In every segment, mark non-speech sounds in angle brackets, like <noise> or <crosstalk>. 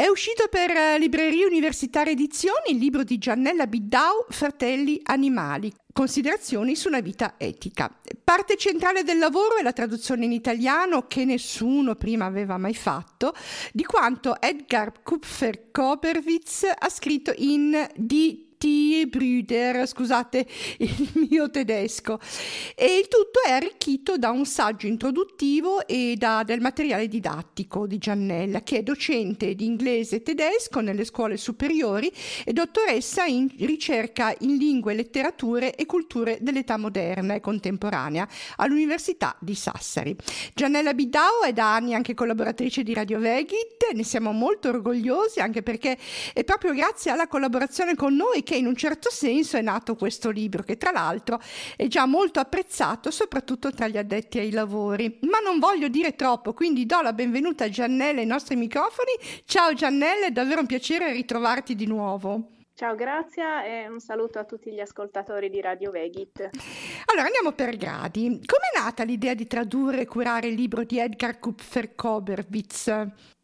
È uscito per eh, Libreria Universitaria Edizioni il libro di Giannella Biddau, Fratelli Animali, considerazioni su una vita etica. Parte centrale del lavoro è la traduzione in italiano che nessuno prima aveva mai fatto di quanto Edgar Kupfer Koberwitz ha scritto in Die T. Brüder, scusate <laughs> il mio tedesco. E il tutto è arricchito da un saggio introduttivo e da del materiale didattico di Giannella, che è docente di inglese e tedesco nelle scuole superiori e dottoressa in ricerca in lingue, letterature e culture dell'età moderna e contemporanea all'Università di Sassari. Giannella Bidao è da anni anche collaboratrice di Radio Vegit, ne siamo molto orgogliosi anche perché è proprio grazie alla collaborazione con noi che in un certo senso è nato questo libro, che tra l'altro è già molto apprezzato, soprattutto tra gli addetti ai lavori. Ma non voglio dire troppo, quindi do la benvenuta a Giannelle ai nostri microfoni. Ciao Giannelle, è davvero un piacere ritrovarti di nuovo. Ciao Grazia e un saluto a tutti gli ascoltatori di Radio Vegit. Allora andiamo per gradi. Come è nata l'idea di tradurre e curare il libro di Edgar Kupfer Koberwitz?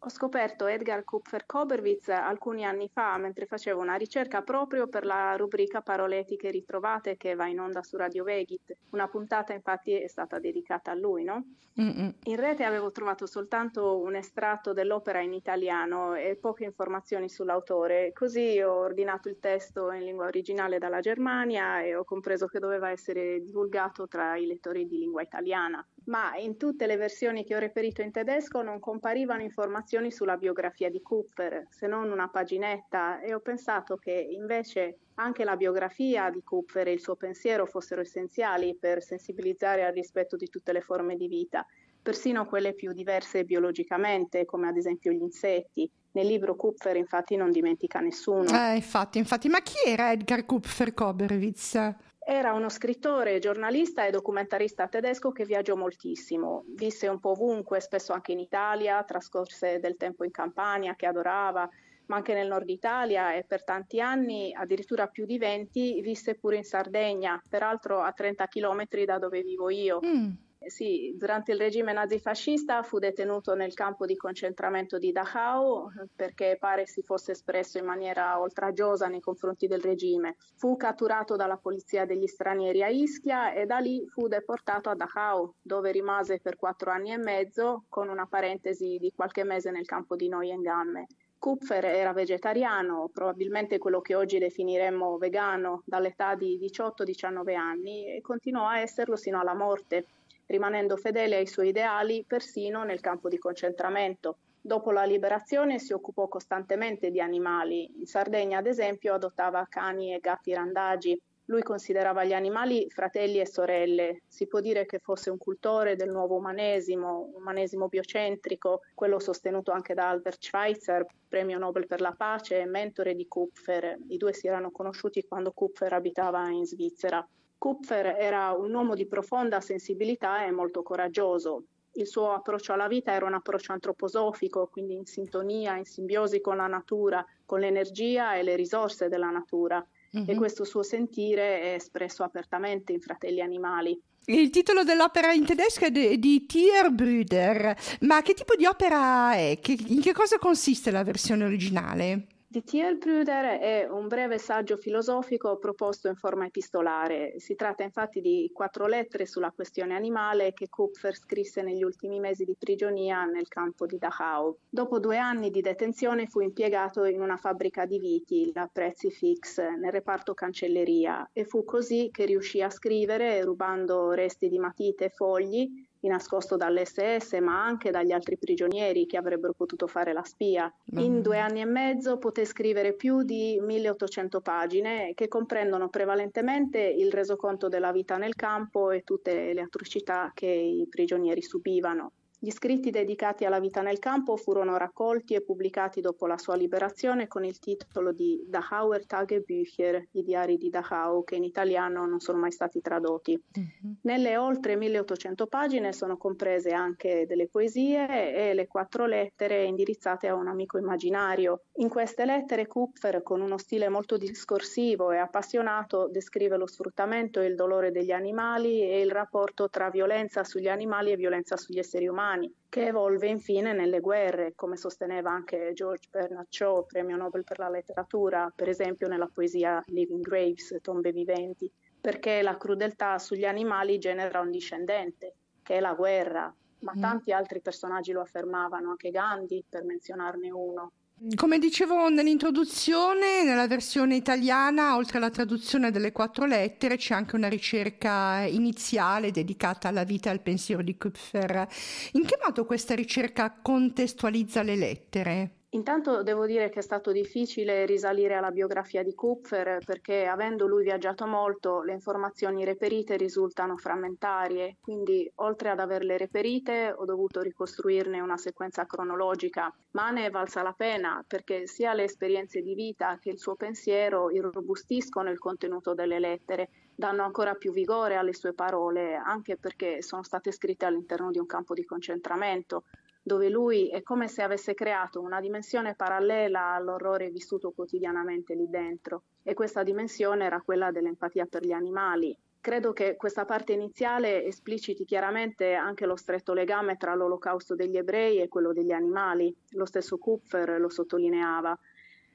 Ho scoperto Edgar Kupfer-Koberwitz alcuni anni fa mentre facevo una ricerca proprio per la rubrica Parole etiche ritrovate che va in onda su Radio Vegit. Una puntata infatti è stata dedicata a lui, no? Mm-mm. In rete avevo trovato soltanto un estratto dell'opera in italiano e poche informazioni sull'autore, così ho ordinato il testo in lingua originale dalla Germania e ho compreso che doveva essere divulgato tra i lettori di lingua italiana ma in tutte le versioni che ho reperito in tedesco non comparivano informazioni sulla biografia di Kupfer, se non una paginetta, e ho pensato che invece anche la biografia di Kupfer e il suo pensiero fossero essenziali per sensibilizzare al rispetto di tutte le forme di vita, persino quelle più diverse biologicamente, come ad esempio gli insetti. Nel libro Kupfer infatti non dimentica nessuno. Eh, infatti, infatti, ma chi era Edgar Kupfer Koberwitz? Era uno scrittore, giornalista e documentarista tedesco che viaggiò moltissimo. Visse un po' ovunque, spesso anche in Italia, trascorse del tempo in Campania che adorava, ma anche nel nord Italia e per tanti anni, addirittura più di 20, visse pure in Sardegna, peraltro a 30 chilometri da dove vivo io. Mm. Sì, durante il regime nazifascista fu detenuto nel campo di concentramento di Dachau perché pare si fosse espresso in maniera oltraggiosa nei confronti del regime. Fu catturato dalla polizia degli stranieri a Ischia e da lì fu deportato a Dachau, dove rimase per quattro anni e mezzo, con una parentesi di qualche mese nel campo di Neuengamme. Kupfer era vegetariano, probabilmente quello che oggi definiremmo vegano, dall'età di 18-19 anni e continuò a esserlo sino alla morte rimanendo fedele ai suoi ideali persino nel campo di concentramento. Dopo la liberazione si occupò costantemente di animali. In Sardegna, ad esempio, adottava cani e gatti randagi. Lui considerava gli animali fratelli e sorelle. Si può dire che fosse un cultore del nuovo umanesimo, umanesimo biocentrico, quello sostenuto anche da Albert Schweitzer, premio Nobel per la pace e mentore di Kupfer. I due si erano conosciuti quando Kupfer abitava in Svizzera. Kupfer era un uomo di profonda sensibilità e molto coraggioso. Il suo approccio alla vita era un approccio antroposofico, quindi in sintonia, in simbiosi con la natura, con l'energia e le risorse della natura. Mm-hmm. E mhm. questo suo sentire è espresso apertamente in Fratelli Animali. Il titolo dell'opera in tedesco è di, di Tierbrüder, ma che tipo di opera è? Che, in che cosa consiste la versione originale? Die Tierbrüder è un breve saggio filosofico proposto in forma epistolare. Si tratta infatti di quattro lettere sulla questione animale che Kupfer scrisse negli ultimi mesi di prigionia nel campo di Dachau. Dopo due anni di detenzione fu impiegato in una fabbrica di viti, la Prezzi Fix, nel reparto cancelleria e fu così che riuscì a scrivere, rubando resti di matite e fogli, nascosto dall'SS, ma anche dagli altri prigionieri che avrebbero potuto fare la spia. In due anni e mezzo poté scrivere più di 1800 pagine che comprendono prevalentemente il resoconto della vita nel campo e tutte le atrocità che i prigionieri subivano. Gli scritti dedicati alla vita nel campo furono raccolti e pubblicati dopo la sua liberazione con il titolo di Dachauer Tagebücher, i diari di Dachau, che in italiano non sono mai stati tradotti. Uh-huh. Nelle oltre 1800 pagine sono comprese anche delle poesie e le quattro lettere indirizzate a un amico immaginario. In queste lettere Kupfer, con uno stile molto discorsivo e appassionato, descrive lo sfruttamento e il dolore degli animali e il rapporto tra violenza sugli animali e violenza sugli esseri umani umani, che evolve infine nelle guerre, come sosteneva anche George Bernard Shaw, premio Nobel per la letteratura, per esempio nella poesia Living Graves, Tombe viventi, perché la crudeltà sugli animali genera un discendente, che è la guerra, ma mm. tanti altri personaggi lo affermavano, anche Gandhi, per menzionarne uno. Come dicevo nell'introduzione, nella versione italiana, oltre alla traduzione delle quattro lettere, c'è anche una ricerca iniziale dedicata alla vita e al pensiero di Kupfer. In che modo questa ricerca contestualizza le lettere? Intanto devo dire che è stato difficile risalire alla biografia di Kupfer perché avendo lui viaggiato molto le informazioni reperite risultano frammentarie, quindi oltre ad averle reperite ho dovuto ricostruirne una sequenza cronologica, ma ne è valsa la pena perché sia le esperienze di vita che il suo pensiero irrobustiscono il contenuto delle lettere, danno ancora più vigore alle sue parole, anche perché sono state scritte all'interno di un campo di concentramento dove lui è come se avesse creato una dimensione parallela all'orrore vissuto quotidianamente lì dentro e questa dimensione era quella dell'empatia per gli animali. Credo che questa parte iniziale espliciti chiaramente anche lo stretto legame tra l'olocausto degli ebrei e quello degli animali. Lo stesso Kupfer lo sottolineava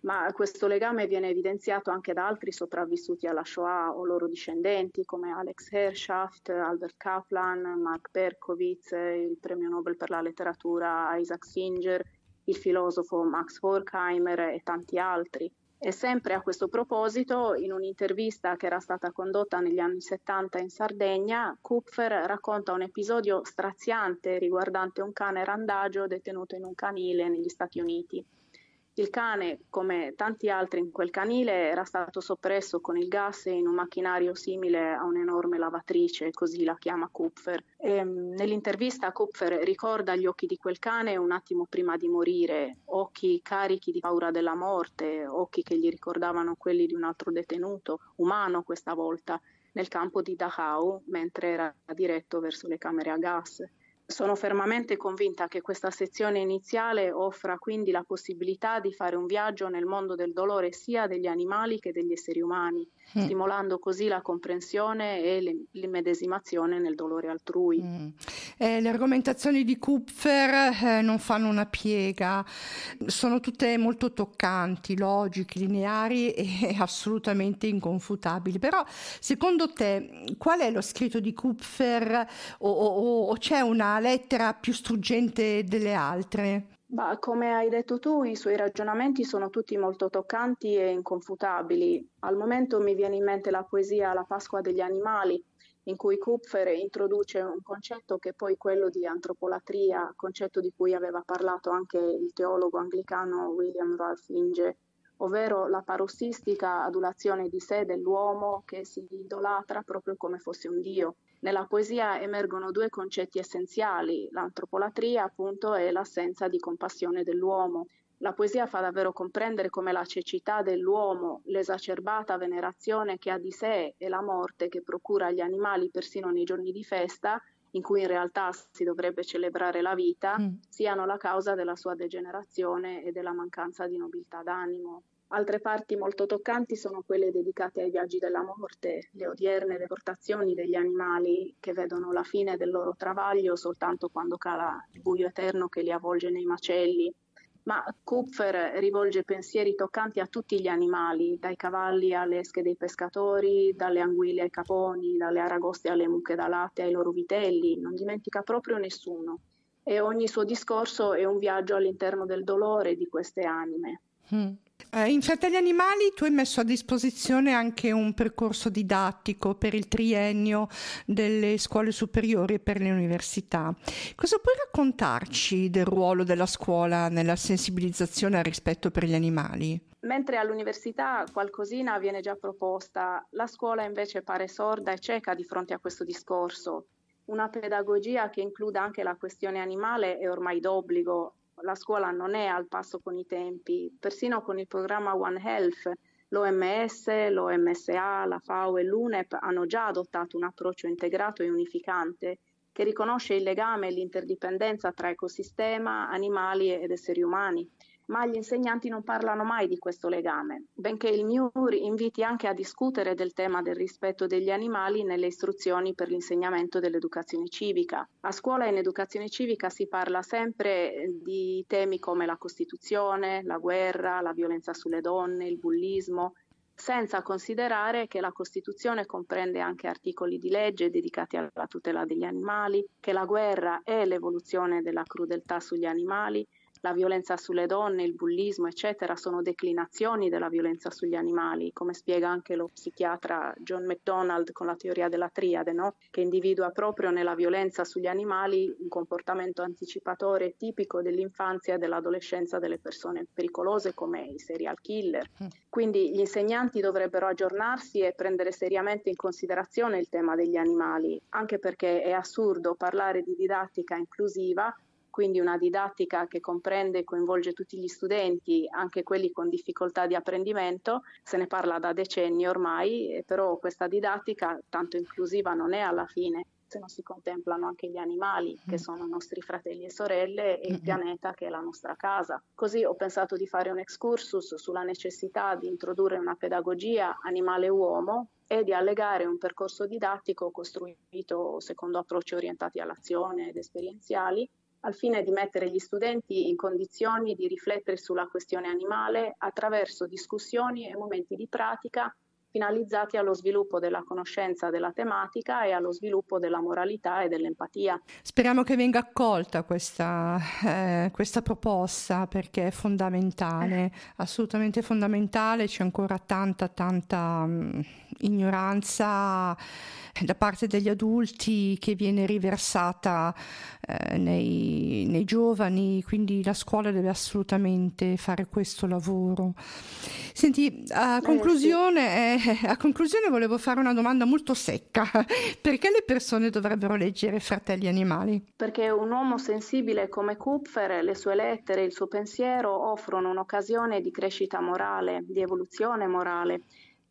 ma questo legame viene evidenziato anche da altri sopravvissuti alla Shoah o loro discendenti come Alex Herschaft, Albert Kaplan, Mark Berkowitz, il premio Nobel per la letteratura Isaac Singer, il filosofo Max Horkheimer e tanti altri. E sempre a questo proposito, in un'intervista che era stata condotta negli anni 70 in Sardegna, Kupfer racconta un episodio straziante riguardante un cane randagio detenuto in un canile negli Stati Uniti. Il cane, come tanti altri in quel canile, era stato soppresso con il gas in un macchinario simile a un'enorme lavatrice, così la chiama Kupfer. E, mm, nell'intervista Kupfer ricorda gli occhi di quel cane un attimo prima di morire, occhi carichi di paura della morte, occhi che gli ricordavano quelli di un altro detenuto, umano questa volta, nel campo di Dachau, mentre era diretto verso le camere a gas. Sono fermamente convinta che questa sezione iniziale offra quindi la possibilità di fare un viaggio nel mondo del dolore sia degli animali che degli esseri umani, mm. stimolando così la comprensione e l'immedesimazione nel dolore altrui. Mm. Eh, le argomentazioni di Kupfer eh, non fanno una piega, sono tutte molto toccanti, logiche, lineari <laughs> e assolutamente inconfutabili. Però secondo te qual è lo scritto di Kupfer o, o, o c'è una lettera più struggente delle altre? Bah, come hai detto tu, i suoi ragionamenti sono tutti molto toccanti e inconfutabili. Al momento mi viene in mente la poesia La Pasqua degli animali, in cui Kupfer introduce un concetto che è poi quello di antropolatria, concetto di cui aveva parlato anche il teologo anglicano William Ralph Inge, ovvero la parossistica adulazione di sé dell'uomo che si idolatra proprio come fosse un dio. Nella poesia emergono due concetti essenziali, l'antropolatria appunto e l'assenza di compassione dell'uomo. La poesia fa davvero comprendere come la cecità dell'uomo, l'esacerbata venerazione che ha di sé e la morte che procura agli animali persino nei giorni di festa, in cui in realtà si dovrebbe celebrare la vita, mm. siano la causa della sua degenerazione e della mancanza di nobiltà d'animo. Altre parti molto toccanti sono quelle dedicate ai viaggi della morte, le odierne deportazioni degli animali che vedono la fine del loro travaglio soltanto quando cala il buio eterno che li avvolge nei macelli. Ma Kupfer rivolge pensieri toccanti a tutti gli animali, dai cavalli alle esche dei pescatori, dalle anguille ai caponi, dalle aragoste alle mucche da latte ai loro vitelli, non dimentica proprio nessuno. E ogni suo discorso è un viaggio all'interno del dolore di queste anime. Mm. Eh, in Fratelli Animali tu hai messo a disposizione anche un percorso didattico per il triennio delle scuole superiori e per le università. Cosa puoi raccontarci del ruolo della scuola nella sensibilizzazione al rispetto per gli animali? Mentre all'università qualcosina viene già proposta, la scuola invece pare sorda e cieca di fronte a questo discorso. Una pedagogia che includa anche la questione animale è ormai d'obbligo la scuola non è al passo con i tempi, persino con il programma One Health. L'OMS, l'OMSA, la FAO e l'UNEP hanno già adottato un approccio integrato e unificante che riconosce il legame e l'interdipendenza tra ecosistema, animali ed esseri umani, ma gli insegnanti non parlano mai di questo legame, benché il MIUR inviti anche a discutere del tema del rispetto degli animali nelle istruzioni per l'insegnamento dell'educazione civica. A scuola in educazione civica si parla sempre di temi come la Costituzione, la guerra, la violenza sulle donne, il bullismo, senza considerare che la Costituzione comprende anche articoli di legge dedicati alla tutela degli animali, che la guerra è l'evoluzione della crudeltà sugli animali, la violenza sulle donne, il bullismo, eccetera, sono declinazioni della violenza sugli animali, come spiega anche lo psichiatra John MacDonald con la teoria della triade, no? che individua proprio nella violenza sugli animali un comportamento anticipatore tipico dell'infanzia e dell'adolescenza delle persone pericolose come i serial killer. Mm. Quindi gli insegnanti dovrebbero aggiornarsi e prendere seriamente in considerazione il tema degli animali, anche perché è assurdo parlare di didattica inclusiva quindi una didattica che comprende e coinvolge tutti gli studenti, anche quelli con difficoltà di apprendimento. Se ne parla da decenni ormai, però questa didattica tanto inclusiva non è alla fine se non si contemplano anche gli animali che mm. sono nostri fratelli e sorelle e il pianeta che è la nostra casa. Così ho pensato di fare un excursus sulla necessità di introdurre una pedagogia animale-uomo e di allegare un percorso didattico costruito secondo approcci orientati all'azione ed esperienziali al fine di mettere gli studenti in condizioni di riflettere sulla questione animale attraverso discussioni e momenti di pratica finalizzati allo sviluppo della conoscenza della tematica e allo sviluppo della moralità e dell'empatia. Speriamo che venga accolta questa, eh, questa proposta perché è fondamentale, assolutamente fondamentale, c'è ancora tanta, tanta mh, mm, ignoranza da parte degli adulti che viene riversata eh, nei, nei, giovani, quindi la scuola deve assolutamente fare questo lavoro. Senti, a conclusione, eh, a conclusione volevo fare una domanda molto secca. <laughs> Perché le persone dovrebbero leggere Fratelli Animali? Perché un uomo sensibile come Kupfer, le sue lettere, il suo pensiero offrono un'occasione di crescita morale, di evoluzione morale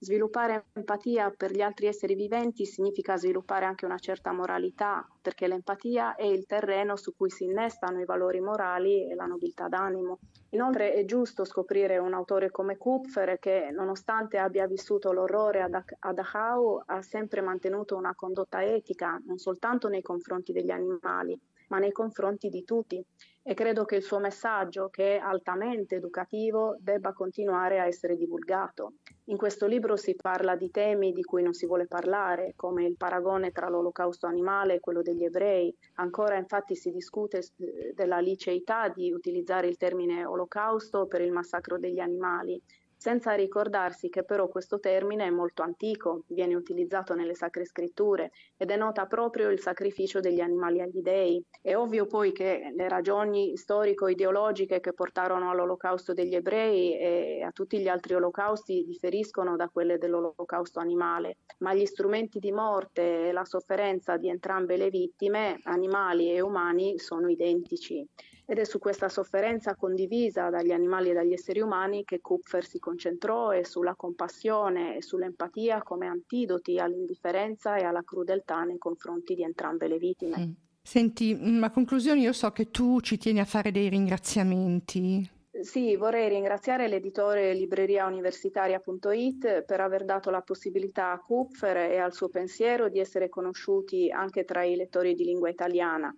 Sviluppare empatia per gli altri esseri viventi significa sviluppare anche una certa moralità, perché l'empatia è il terreno su cui si innestano i valori morali e la nobiltà d'animo. Inoltre è giusto scoprire un autore come Kupfer che, nonostante abbia vissuto l'orrore ad Dachau, ha sempre mantenuto una condotta etica, non soltanto nei confronti degli animali, ma nei confronti di tutti e credo che il suo messaggio, che è altamente educativo, debba continuare a essere divulgato. In questo libro si parla di temi di cui non si vuole parlare, come il paragone tra l'olocausto animale e quello degli ebrei. Ancora infatti si discute eh, della liceità di utilizzare il termine olocausto per il massacro degli animali senza ricordarsi che però questo termine è molto antico, viene utilizzato nelle sacre scritture e denota proprio il sacrificio degli animali agli dei. È ovvio poi che le ragioni storico-ideologiche che portarono all'olocausto degli ebrei e a tutti gli altri olocausti differiscono da quelle dell'olocausto animale, ma gli strumenti di morte e la sofferenza di entrambe le vittime, animali e umani, sono identici ed è su questa sofferenza condivisa dagli animali e dagli esseri umani che Kupfer si concentrò e sulla compassione e sull'empatia come antidoti all'indifferenza e alla crudeltà nei confronti di entrambe le vittime. Mm. Senti, mm, a conclusione io so che tu ci tieni a fare dei ringraziamenti. Sì, vorrei ringraziare l'editore libreriauniversitaria.it per aver dato la possibilità a Kupfer e al suo pensiero di essere conosciuti anche tra i lettori di lingua italiana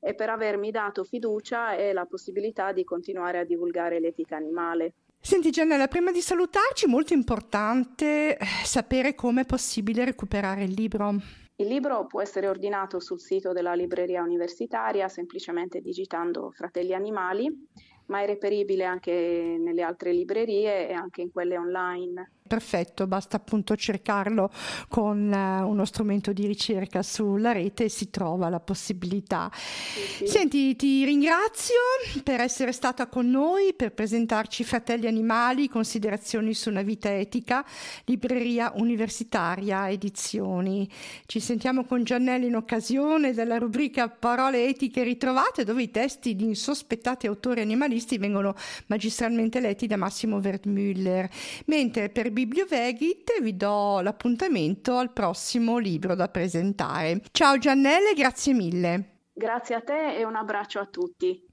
e per avermi dato fiducia e la possibilità di continuare a divulgare l'etica animale. Senti Gianella, prima di salutarci, molto importante eh, sapere come è possibile recuperare il libro. Il libro può essere ordinato sul sito della libreria universitaria semplicemente digitando Fratelli Animali, ma è reperibile anche nelle altre librerie e anche in quelle online perfetto, basta appunto cercarlo con uh, uno strumento di ricerca sulla rete e si trova la possibilità. Sì, sì. Senti, ti ringrazio per essere stata con noi, per presentarci Fratelli Animali, considerazioni su una vita etica, libreria universitaria, edizioni. Ci sentiamo con Giannelli in occasione della rubrica Parole etiche ritrovate, dove i testi di insospettati autori animalisti vengono magistralmente letti da Massimo Wertmüller, mentre per Bibliovegit vi do l'appuntamento al prossimo libro da presentare. Ciao Giannelle, grazie mille. Grazie a te e un abbraccio a tutti.